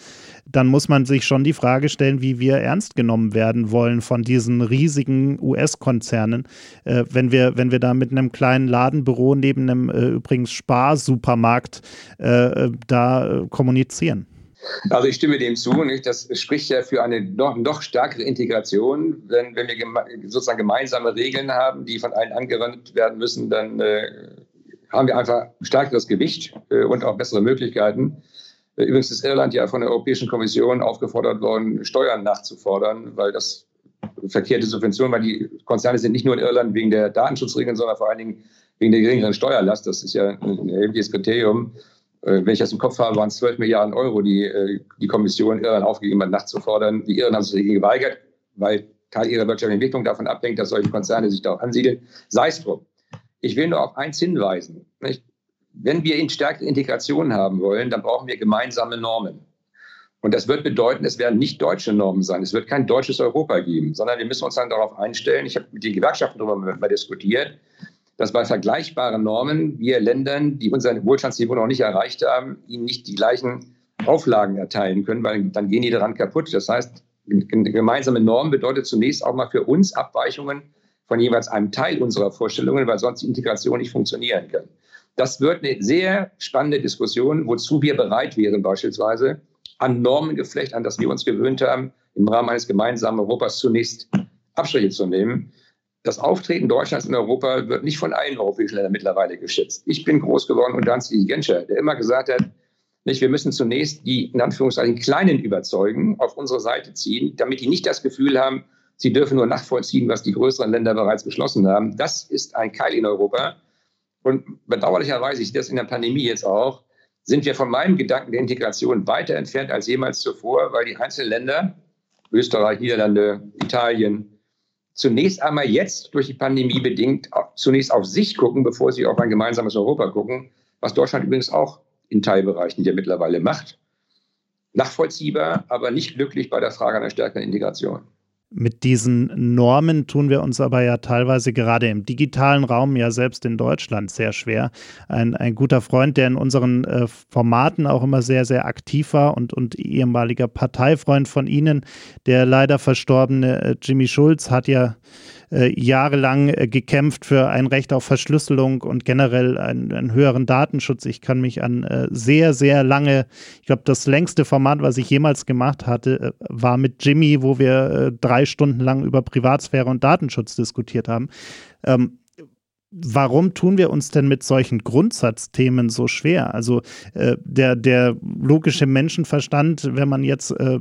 dann muss man sich schon die Frage stellen, wie wir ernst genommen werden wollen von diesen riesigen US-Konzernen, äh, wenn, wir, wenn wir da mit einem kleinen Ladenbüro neben einem äh, übrigens Sparsupermarkt da kommunizieren. Also ich stimme dem zu. Nicht? Das spricht ja für eine noch, noch stärkere Integration. Wenn, wenn wir geme sozusagen gemeinsame Regeln haben, die von allen angewandt werden müssen, dann äh, haben wir einfach stärkeres Gewicht äh, und auch bessere Möglichkeiten. Übrigens ist Irland ja von der Europäischen Kommission aufgefordert worden, Steuern nachzufordern, weil das verkehrte Subventionen, weil die Konzerne sind nicht nur in Irland wegen der Datenschutzregeln, sondern vor allen Dingen wegen der geringeren Steuerlast. Das ist ja ein erhebliches Kriterium. Äh, wenn ich das im Kopf habe, waren es 12 Milliarden Euro, die äh, die Kommission Irland aufgegeben hat, nachzufordern. Die Irren haben sich geweigert, weil Teil ihrer wirtschaftlichen Entwicklung davon abhängt, dass solche Konzerne sich darauf ansiedeln. Sei es drum. Ich will nur auf eins hinweisen. Nicht? wenn wir in stärkere Integration haben wollen, dann brauchen wir gemeinsame Normen. Und das wird bedeuten, es werden nicht deutsche Normen sein. Es wird kein deutsches Europa geben, sondern wir müssen uns dann darauf einstellen. Ich habe mit den Gewerkschaften darüber diskutiert, dass bei vergleichbaren Normen wir Ländern, die unser Wohlstandsniveau noch nicht erreicht haben, ihnen nicht die gleichen Auflagen erteilen können, weil dann gehen die daran kaputt. Das heißt, eine gemeinsame Norm bedeutet zunächst auch mal für uns Abweichungen von jeweils einem Teil unserer Vorstellungen, weil sonst die Integration nicht funktionieren kann. Das wird eine sehr spannende Diskussion, wozu wir bereit wären, beispielsweise an Normengeflecht, an das wir uns gewöhnt haben, im Rahmen eines gemeinsamen Europas zunächst Abstriche zu nehmen. Das Auftreten Deutschlands in Europa wird nicht von allen europäischen Ländern mittlerweile geschätzt. Ich bin groß geworden unter Hans-Dietrich Genscher, der immer gesagt hat, nicht, wir müssen zunächst die in Anführungszeichen Kleinen überzeugen, auf unsere Seite ziehen, damit die nicht das Gefühl haben, sie dürfen nur nachvollziehen, was die größeren Länder bereits beschlossen haben. Das ist ein Keil in Europa. Und bedauerlicherweise, ich das in der Pandemie jetzt auch, sind wir von meinem Gedanken der Integration weiter entfernt als jemals zuvor, weil die einzelnen Länder, Österreich, Niederlande, Italien, zunächst einmal jetzt durch die Pandemie bedingt zunächst auf sich gucken, bevor sie auf ein gemeinsames Europa gucken, was Deutschland übrigens auch in Teilbereichen ja mittlerweile macht. Nachvollziehbar, aber nicht glücklich bei der Frage einer stärkeren Integration. Mit diesen Normen tun wir uns aber ja teilweise gerade im digitalen Raum, ja selbst in Deutschland, sehr schwer. Ein, ein guter Freund, der in unseren äh, Formaten auch immer sehr, sehr aktiv war und, und ehemaliger Parteifreund von Ihnen, der leider verstorbene äh, Jimmy Schulz, hat ja äh, jahrelang äh, gekämpft für ein Recht auf Verschlüsselung und generell einen, einen höheren Datenschutz. Ich kann mich an äh, sehr, sehr lange, ich glaube, das längste Format, was ich jemals gemacht hatte, äh, war mit Jimmy, wo wir drei Stunden lang über Privatsphäre und Datenschutz diskutiert haben. Ähm, warum tun wir uns denn mit solchen Grundsatzthemen so schwer? Also äh, der, der logische Menschenverstand, wenn man jetzt, äh,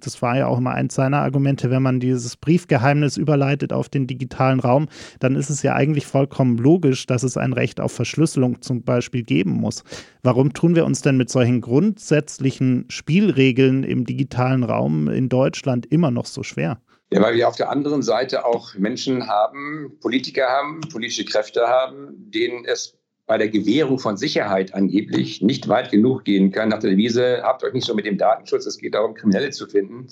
das war ja auch immer eins seiner Argumente, wenn man dieses Briefgeheimnis überleitet auf den digitalen Raum, dann ist es ja eigentlich vollkommen logisch, dass es ein Recht auf Verschlüsselung zum Beispiel geben muss. Warum tun wir uns denn mit solchen grundsätzlichen Spielregeln im digitalen Raum in Deutschland immer noch so schwer? Ja, weil wir auf der anderen Seite auch Menschen haben, Politiker haben, politische Kräfte haben, denen es bei der Gewährung von Sicherheit angeblich nicht weit genug gehen kann nach der Devise, habt euch nicht so mit dem Datenschutz, es geht darum, Kriminelle zu finden.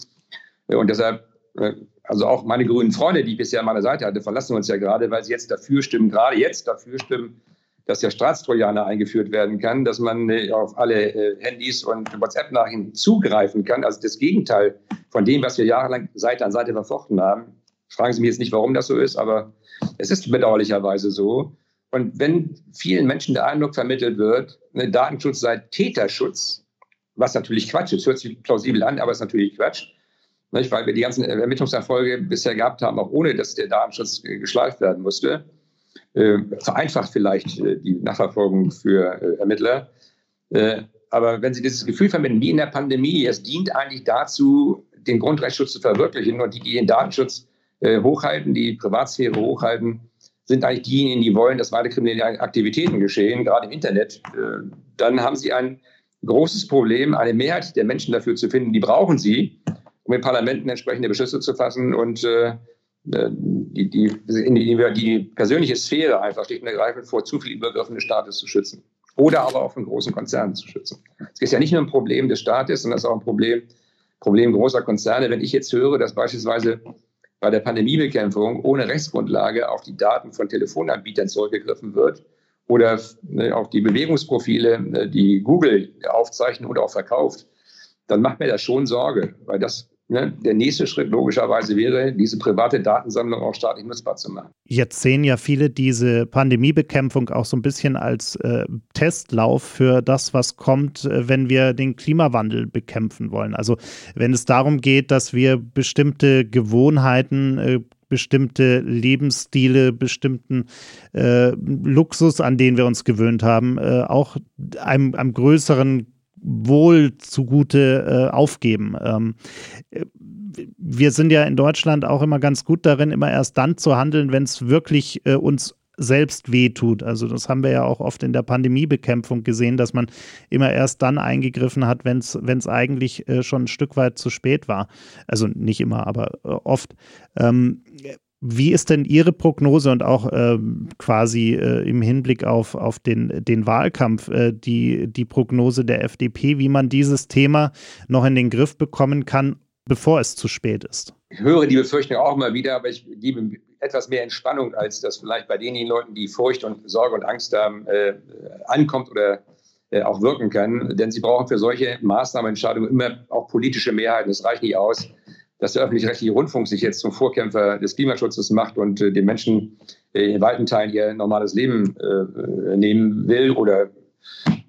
Und deshalb, äh, also auch meine grünen Freunde, die ich bisher an meiner Seite hatte, verlassen uns ja gerade, weil sie jetzt dafür stimmen, gerade jetzt dafür stimmen, dass der Staatstrojaner eingeführt werden kann, dass man äh, auf alle äh, Handys und WhatsApp-Nachrichten zugreifen kann. Also das Gegenteil von dem, was wir jahrelang Seite an Seite verfochten haben. Fragen Sie mich jetzt nicht, warum das so ist, aber es ist bedauerlicherweise so. Und wenn vielen Menschen der Eindruck vermittelt wird, ne, Datenschutz sei Täterschutz, was natürlich Quatsch ist, hört sich plausibel an, aber ist natürlich Quatsch, nicht? weil wir die ganzen Ermittlungserfolge bisher gehabt haben, auch ohne dass der Datenschutz geschleift werden musste. Äh, vereinfacht vielleicht äh, die Nachverfolgung für äh, Ermittler. Aber wenn Sie dieses Gefühl vermitteln, wie in der Pandemie, es dient eigentlich dazu, den Grundrechtsschutz zu verwirklichen und die, die den Datenschutz hochhalten, die Privatsphäre hochhalten, sind eigentlich diejenigen, die wollen, dass weiter kriminelle Aktivitäten geschehen, gerade im Internet. Dann haben sie ein großes Problem, eine Mehrheit der Menschen dafür zu finden, die brauchen sie, um in Parlamenten entsprechende Beschlüsse zu fassen und die, die, die, die persönliche Sphäre einfach schlicht und ergreifend vor zu viel Übergriffen des Staates zu schützen. Oder aber auch von großen Konzernen zu schützen. Es ist ja nicht nur ein Problem des Staates, sondern es ist auch ein Problem, Problem großer Konzerne. Wenn ich jetzt höre, dass beispielsweise bei der Pandemiebekämpfung ohne Rechtsgrundlage auf die Daten von Telefonanbietern zurückgegriffen wird oder ne, auf die Bewegungsprofile, ne, die Google aufzeichnet oder auch verkauft, dann macht mir das schon Sorge, weil das der nächste Schritt logischerweise wäre, diese private Datensammlung auch staatlich nutzbar zu machen. Jetzt sehen ja viele diese Pandemiebekämpfung auch so ein bisschen als äh, Testlauf für das, was kommt, äh, wenn wir den Klimawandel bekämpfen wollen. Also wenn es darum geht, dass wir bestimmte Gewohnheiten, äh, bestimmte Lebensstile, bestimmten äh, Luxus, an den wir uns gewöhnt haben, äh, auch einem, einem größeren Wohl zugute äh, aufgeben. Ähm, wir sind ja in Deutschland auch immer ganz gut darin, immer erst dann zu handeln, wenn es wirklich äh, uns selbst wehtut. Also das haben wir ja auch oft in der Pandemiebekämpfung gesehen, dass man immer erst dann eingegriffen hat, wenn es eigentlich äh, schon ein Stück weit zu spät war. Also nicht immer, aber äh, oft. Ähm, wie ist denn Ihre Prognose und auch äh, quasi äh, im Hinblick auf, auf den, den Wahlkampf äh, die, die Prognose der FDP, wie man dieses Thema noch in den Griff bekommen kann, bevor es zu spät ist? Ich höre die Befürchtung auch immer wieder, aber ich gebe etwas mehr Entspannung, als das vielleicht bei denjenigen Leuten, die Furcht und Sorge und Angst haben, äh, ankommt oder äh, auch wirken kann. Denn sie brauchen für solche Maßnahmenentscheidungen immer auch politische Mehrheiten. Das reicht nicht aus dass der öffentlich-rechtliche Rundfunk sich jetzt zum Vorkämpfer des Klimaschutzes macht und äh, den Menschen äh, in weiten Teilen ihr normales Leben äh, nehmen will oder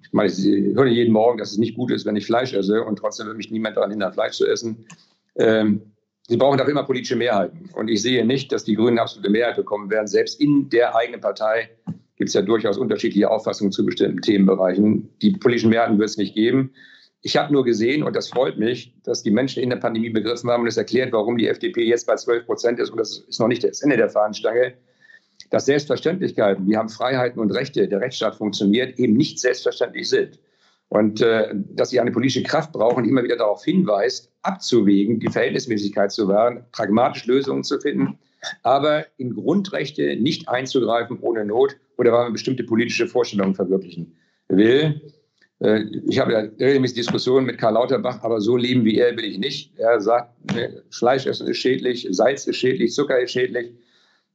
ich meine, ich höre jeden Morgen, dass es nicht gut ist, wenn ich Fleisch esse und trotzdem will mich niemand daran hindern, Fleisch zu essen. Ähm, sie brauchen dafür immer politische Mehrheiten. Und ich sehe nicht, dass die Grünen absolute Mehrheit bekommen werden. Selbst in der eigenen Partei gibt es ja durchaus unterschiedliche Auffassungen zu bestimmten Themenbereichen. Die politischen Mehrheiten wird es nicht geben. Ich habe nur gesehen, und das freut mich, dass die Menschen in der Pandemie begriffen haben und es erklärt, warum die FDP jetzt bei 12 Prozent ist. Und das ist noch nicht das Ende der Fahnenstange. Dass Selbstverständlichkeiten, wir haben Freiheiten und Rechte, der Rechtsstaat funktioniert, eben nicht selbstverständlich sind. Und äh, dass sie eine politische Kraft brauchen, die immer wieder darauf hinweist, abzuwägen, die Verhältnismäßigkeit zu wahren, pragmatisch Lösungen zu finden, aber in Grundrechte nicht einzugreifen ohne Not oder weil man bestimmte politische Vorstellungen verwirklichen will. Äh, ich habe ja regelmäßig Diskussionen mit Karl Lauterbach, aber so leben wie er will ich nicht. Er sagt, Fleisch essen ist schädlich, Salz ist schädlich, Zucker ist schädlich.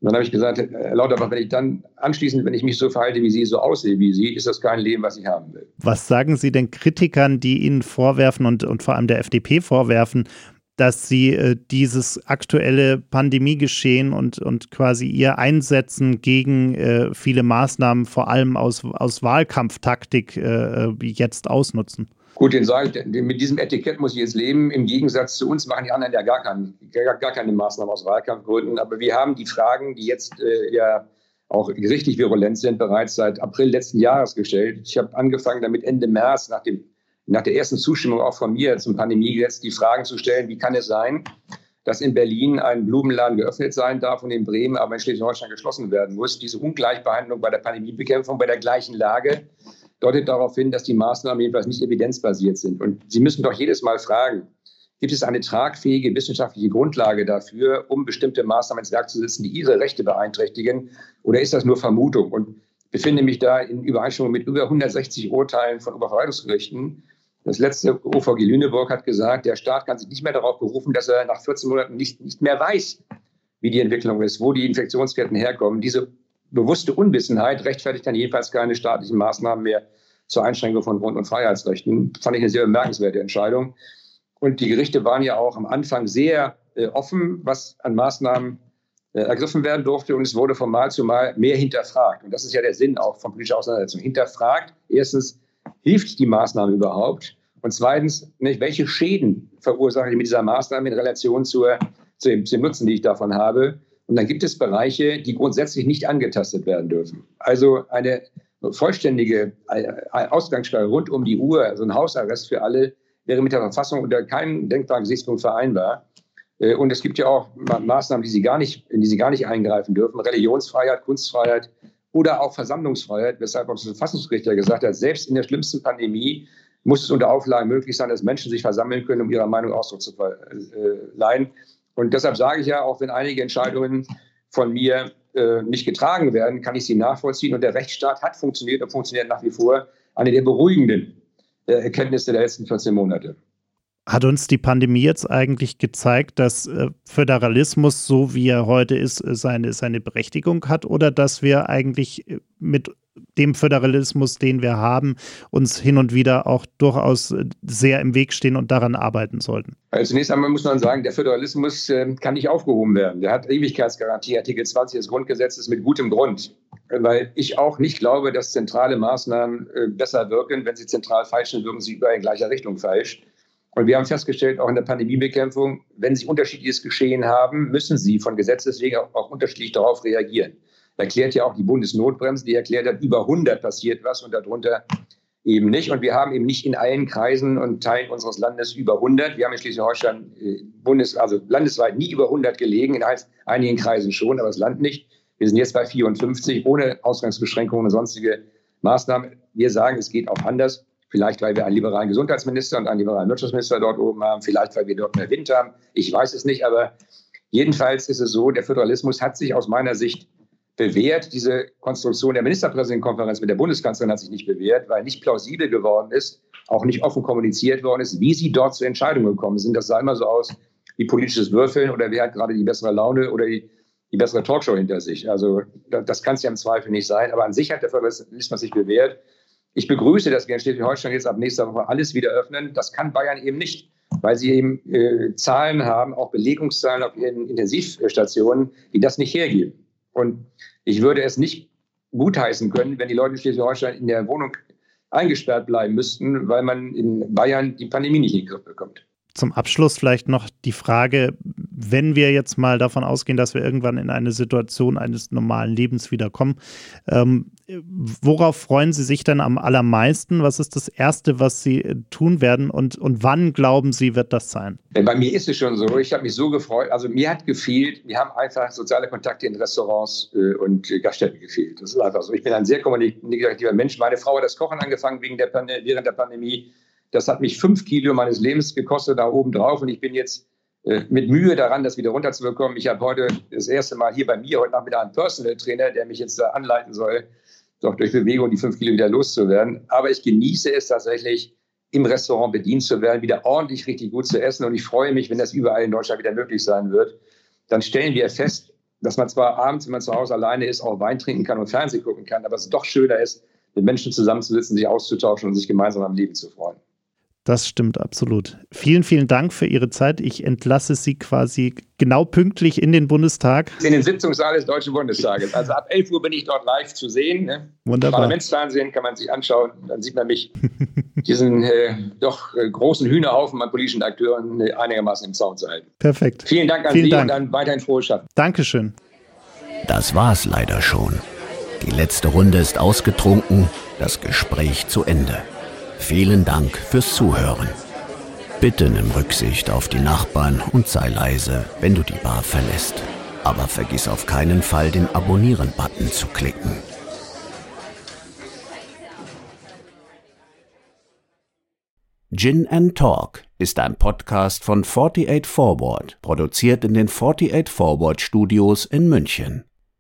Und dann habe ich gesagt, Herr Lauterbach, wenn ich dann anschließend, wenn ich mich so verhalte wie Sie, so aussehe wie Sie, ist das kein Leben, was ich haben will. Was sagen Sie denn Kritikern, die Ihnen vorwerfen und, und vor allem der FDP vorwerfen, dass sie äh, dieses aktuelle Pandemiegeschehen und, und quasi ihr Einsetzen gegen äh, viele Maßnahmen, vor allem aus, aus Wahlkampftaktik, äh, äh jetzt ausnutzen. Gut, den sage ich, mit diesem Etikett muss ich jetzt leben. Im Gegensatz zu uns machen die anderen ja gar, kein, gar, gar keine Maßnahmen aus Wahlkampfgründen. Aber wir haben die Fragen, die jetzt äh, ja auch richtig virulent sind, bereits seit April letzten Jahres gestellt. Ich habe angefangen damit Ende März nach dem nach der ersten Zustimmung auch von mir zum Pandemiegesetz die Fragen zu stellen, wie kann es sein, dass in Berlin ein Blumenladen geöffnet sein darf und in Bremen aber in Schleswig-Holstein geschlossen werden muss. Diese Ungleichbehandlung bei der Pandemiebekämpfung bei der gleichen Lage deutet darauf hin, dass die Maßnahmen jedenfalls nicht evidenzbasiert sind. Und Sie müssen doch jedes Mal fragen, gibt es eine tragfähige wissenschaftliche Grundlage dafür, um bestimmte Maßnahmen ins Werk zu setzen, die Ihre Rechte beeinträchtigen? Oder ist das nur Vermutung? Und befinde mich da in Übereinstimmung mit über 160 Urteilen von Oberverwaltungsgerichten. Das letzte OVG Lüneburg hat gesagt, der Staat kann sich nicht mehr darauf berufen, dass er nach 14 Monaten nicht, nicht mehr weiß, wie die Entwicklung ist, wo die Infektionsketten herkommen. Diese bewusste Unwissenheit rechtfertigt dann jedenfalls keine staatlichen Maßnahmen mehr zur Einschränkung von Grund- und Freiheitsrechten. Fand ich eine sehr bemerkenswerte Entscheidung. Und die Gerichte waren ja auch am Anfang sehr äh, offen, was an Maßnahmen äh, ergriffen werden durfte. Und es wurde von Mal zu Mal mehr hinterfragt. Und das ist ja der Sinn auch von politischer Auseinandersetzung. Hinterfragt, erstens, hilft die Maßnahme überhaupt? Und zweitens, welche Schäden verursache ich mit dieser Maßnahme in Relation zur, zu, dem, zu Nutzen, die ich davon habe? Und dann gibt es Bereiche, die grundsätzlich nicht angetastet werden dürfen. Also eine vollständige äh, Ausgangssperre rund um die Uhr, also ein Hausarrest für alle, wäre mit der Verfassung unter keinem denkbaren Gesichtspunkt vereinbar. Äh, und es gibt ja auch Maßnahmen, die sie gar nicht, in die sie gar nicht eingreifen dürfen. Religionsfreiheit, Kunstfreiheit oder auch Versammlungsfreiheit, weshalb auch das Verfassungsgericht ja gesagt hat, selbst in der schlimmsten Pandemie muss es unter Auflagen möglich sein, dass Menschen sich versammeln können, um ihrer Meinung Ausdruck zu verleihen. Und deshalb sage ich ja, auch wenn einige Entscheidungen von mir äh, nicht getragen werden, kann ich sie nachvollziehen. Und der Rechtsstaat hat funktioniert und funktioniert nach wie vor. Eine der beruhigenden äh, Erkenntnisse der letzten 14 Monate. Hat uns die Pandemie jetzt eigentlich gezeigt, dass äh, Föderalismus, so wie er heute ist, äh, seine, seine Berechtigung hat oder dass wir eigentlich äh, mit dem Föderalismus, den wir haben, uns hin und wieder auch durchaus sehr im Weg stehen und daran arbeiten sollten? Also zunächst einmal muss man sagen, der Föderalismus äh, kann nicht aufgehoben werden. Der hat Ewigkeitsgarantie, Artikel 20 des Grundgesetzes mit gutem Grund. Weil ich auch nicht glaube, dass zentrale Maßnahmen besser wirken. Wenn sie zentral falsch sind, wirken sie überall in gleicher Richtung falsch. Und wir haben festgestellt, auch in der Pandemiebekämpfung, wenn Sie unterschiedliches Geschehen haben, müssen Sie von Gesetzes wegen auch, auch unterschiedlich darauf reagieren. Erklärt ja auch die Bundesnotbremse, die erklärt hat, über 100 passiert was und darunter eben nicht. Und wir haben eben nicht in allen Kreisen und Teilen unseres Landes über 100. Wir haben in Schleswig-Holstein äh, Bundes, also landesweit nie über 100 gelegen, in einigen Kreisen schon, aber das Land nicht. Wir sind jetzt bei 54 ohne Ausgangsbeschränkungen und sonstige Maßnahmen. Wir sagen, es geht auch anders. Vielleicht, weil wir einen liberalen Gesundheitsminister und einen liberalen Wirtschaftsminister dort oben haben. Vielleicht, weil wir dort mehr Wind haben. Ich weiß es nicht. Aber jedenfalls ist es so, der Föderalismus hat sich aus meiner Sicht bewährt. Diese Konstruktion der Ministerpräsidentenkonferenz mit der Bundeskanzlerin hat sich nicht bewährt, weil nicht plausibel geworden ist, auch nicht offen kommuniziert worden ist, wie sie dort zur Entscheidung gekommen sind. Das sah immer so aus wie politisches Würfeln oder wer hat gerade die bessere Laune oder die, die bessere Talkshow hinter sich. Also das kann es ja im Zweifel nicht sein. Aber an sich hat der Föderalismus sich bewährt. Ich begrüße, dass wir in Schleswig-Holstein jetzt ab nächster Woche alles wieder öffnen. Das kann Bayern eben nicht, weil sie eben äh, Zahlen haben, auch Belegungszahlen auf ihren Intensivstationen, die das nicht hergeben. Und ich würde es nicht gutheißen können, wenn die Leute in Schleswig-Holstein in der Wohnung eingesperrt bleiben müssten, weil man in Bayern die Pandemie nicht in den Griff bekommt. Zum Abschluss vielleicht noch die Frage, wenn wir jetzt mal davon ausgehen, dass wir irgendwann in eine Situation eines normalen Lebens wiederkommen, ähm, worauf freuen Sie sich denn am allermeisten? Was ist das Erste, was Sie äh, tun werden und, und wann glauben Sie, wird das sein? Bei mir ist es schon so. Ich habe mich so gefreut. Also mir hat gefehlt, wir haben einfach soziale Kontakte in Restaurants äh, und Gaststätten gefehlt. Das ist einfach so. Ich bin ein sehr kommunikativer Mensch. Meine Frau hat das Kochen angefangen wegen der während der Pandemie. Das hat mich fünf Kilo meines Lebens gekostet da oben drauf und ich bin jetzt äh, mit Mühe daran, das wieder runterzubekommen. Ich habe heute das erste Mal hier bei mir heute Nachmittag einen Personal Trainer, der mich jetzt da anleiten soll, doch durch Bewegung die fünf Kilo wieder loszuwerden. Aber ich genieße es tatsächlich, im Restaurant bedient zu werden, wieder ordentlich richtig gut zu essen. Und ich freue mich, wenn das überall in Deutschland wieder möglich sein wird. Dann stellen wir fest, dass man zwar abends, wenn man zu Hause alleine ist, auch Wein trinken kann und Fernsehen gucken kann, aber es doch schöner ist, mit Menschen zusammenzusitzen, sich auszutauschen und sich gemeinsam am Leben zu freuen. Das stimmt absolut. Vielen, vielen Dank für Ihre Zeit. Ich entlasse Sie quasi genau pünktlich in den Bundestag. In den Sitzungssaal des Deutschen Bundestages. Also ab 11 Uhr bin ich dort live zu sehen. Ne? Wunderbar. Parlamentsfernsehen kann man sich anschauen. Dann sieht man mich, diesen äh, doch äh, großen Hühnerhaufen an politischen Akteuren äh, einigermaßen im Zaun zu halten. Perfekt. Vielen Dank an vielen Sie Dank. und dann weiterhin frohes Schaffen. Dankeschön. Das war's leider schon. Die letzte Runde ist ausgetrunken, das Gespräch zu Ende. Vielen Dank fürs Zuhören. Bitte nimm Rücksicht auf die Nachbarn und sei leise, wenn du die Bar verlässt. Aber vergiss auf keinen Fall, den Abonnieren-Button zu klicken. Gin and Talk ist ein Podcast von 48 Forward, produziert in den 48 Forward Studios in München.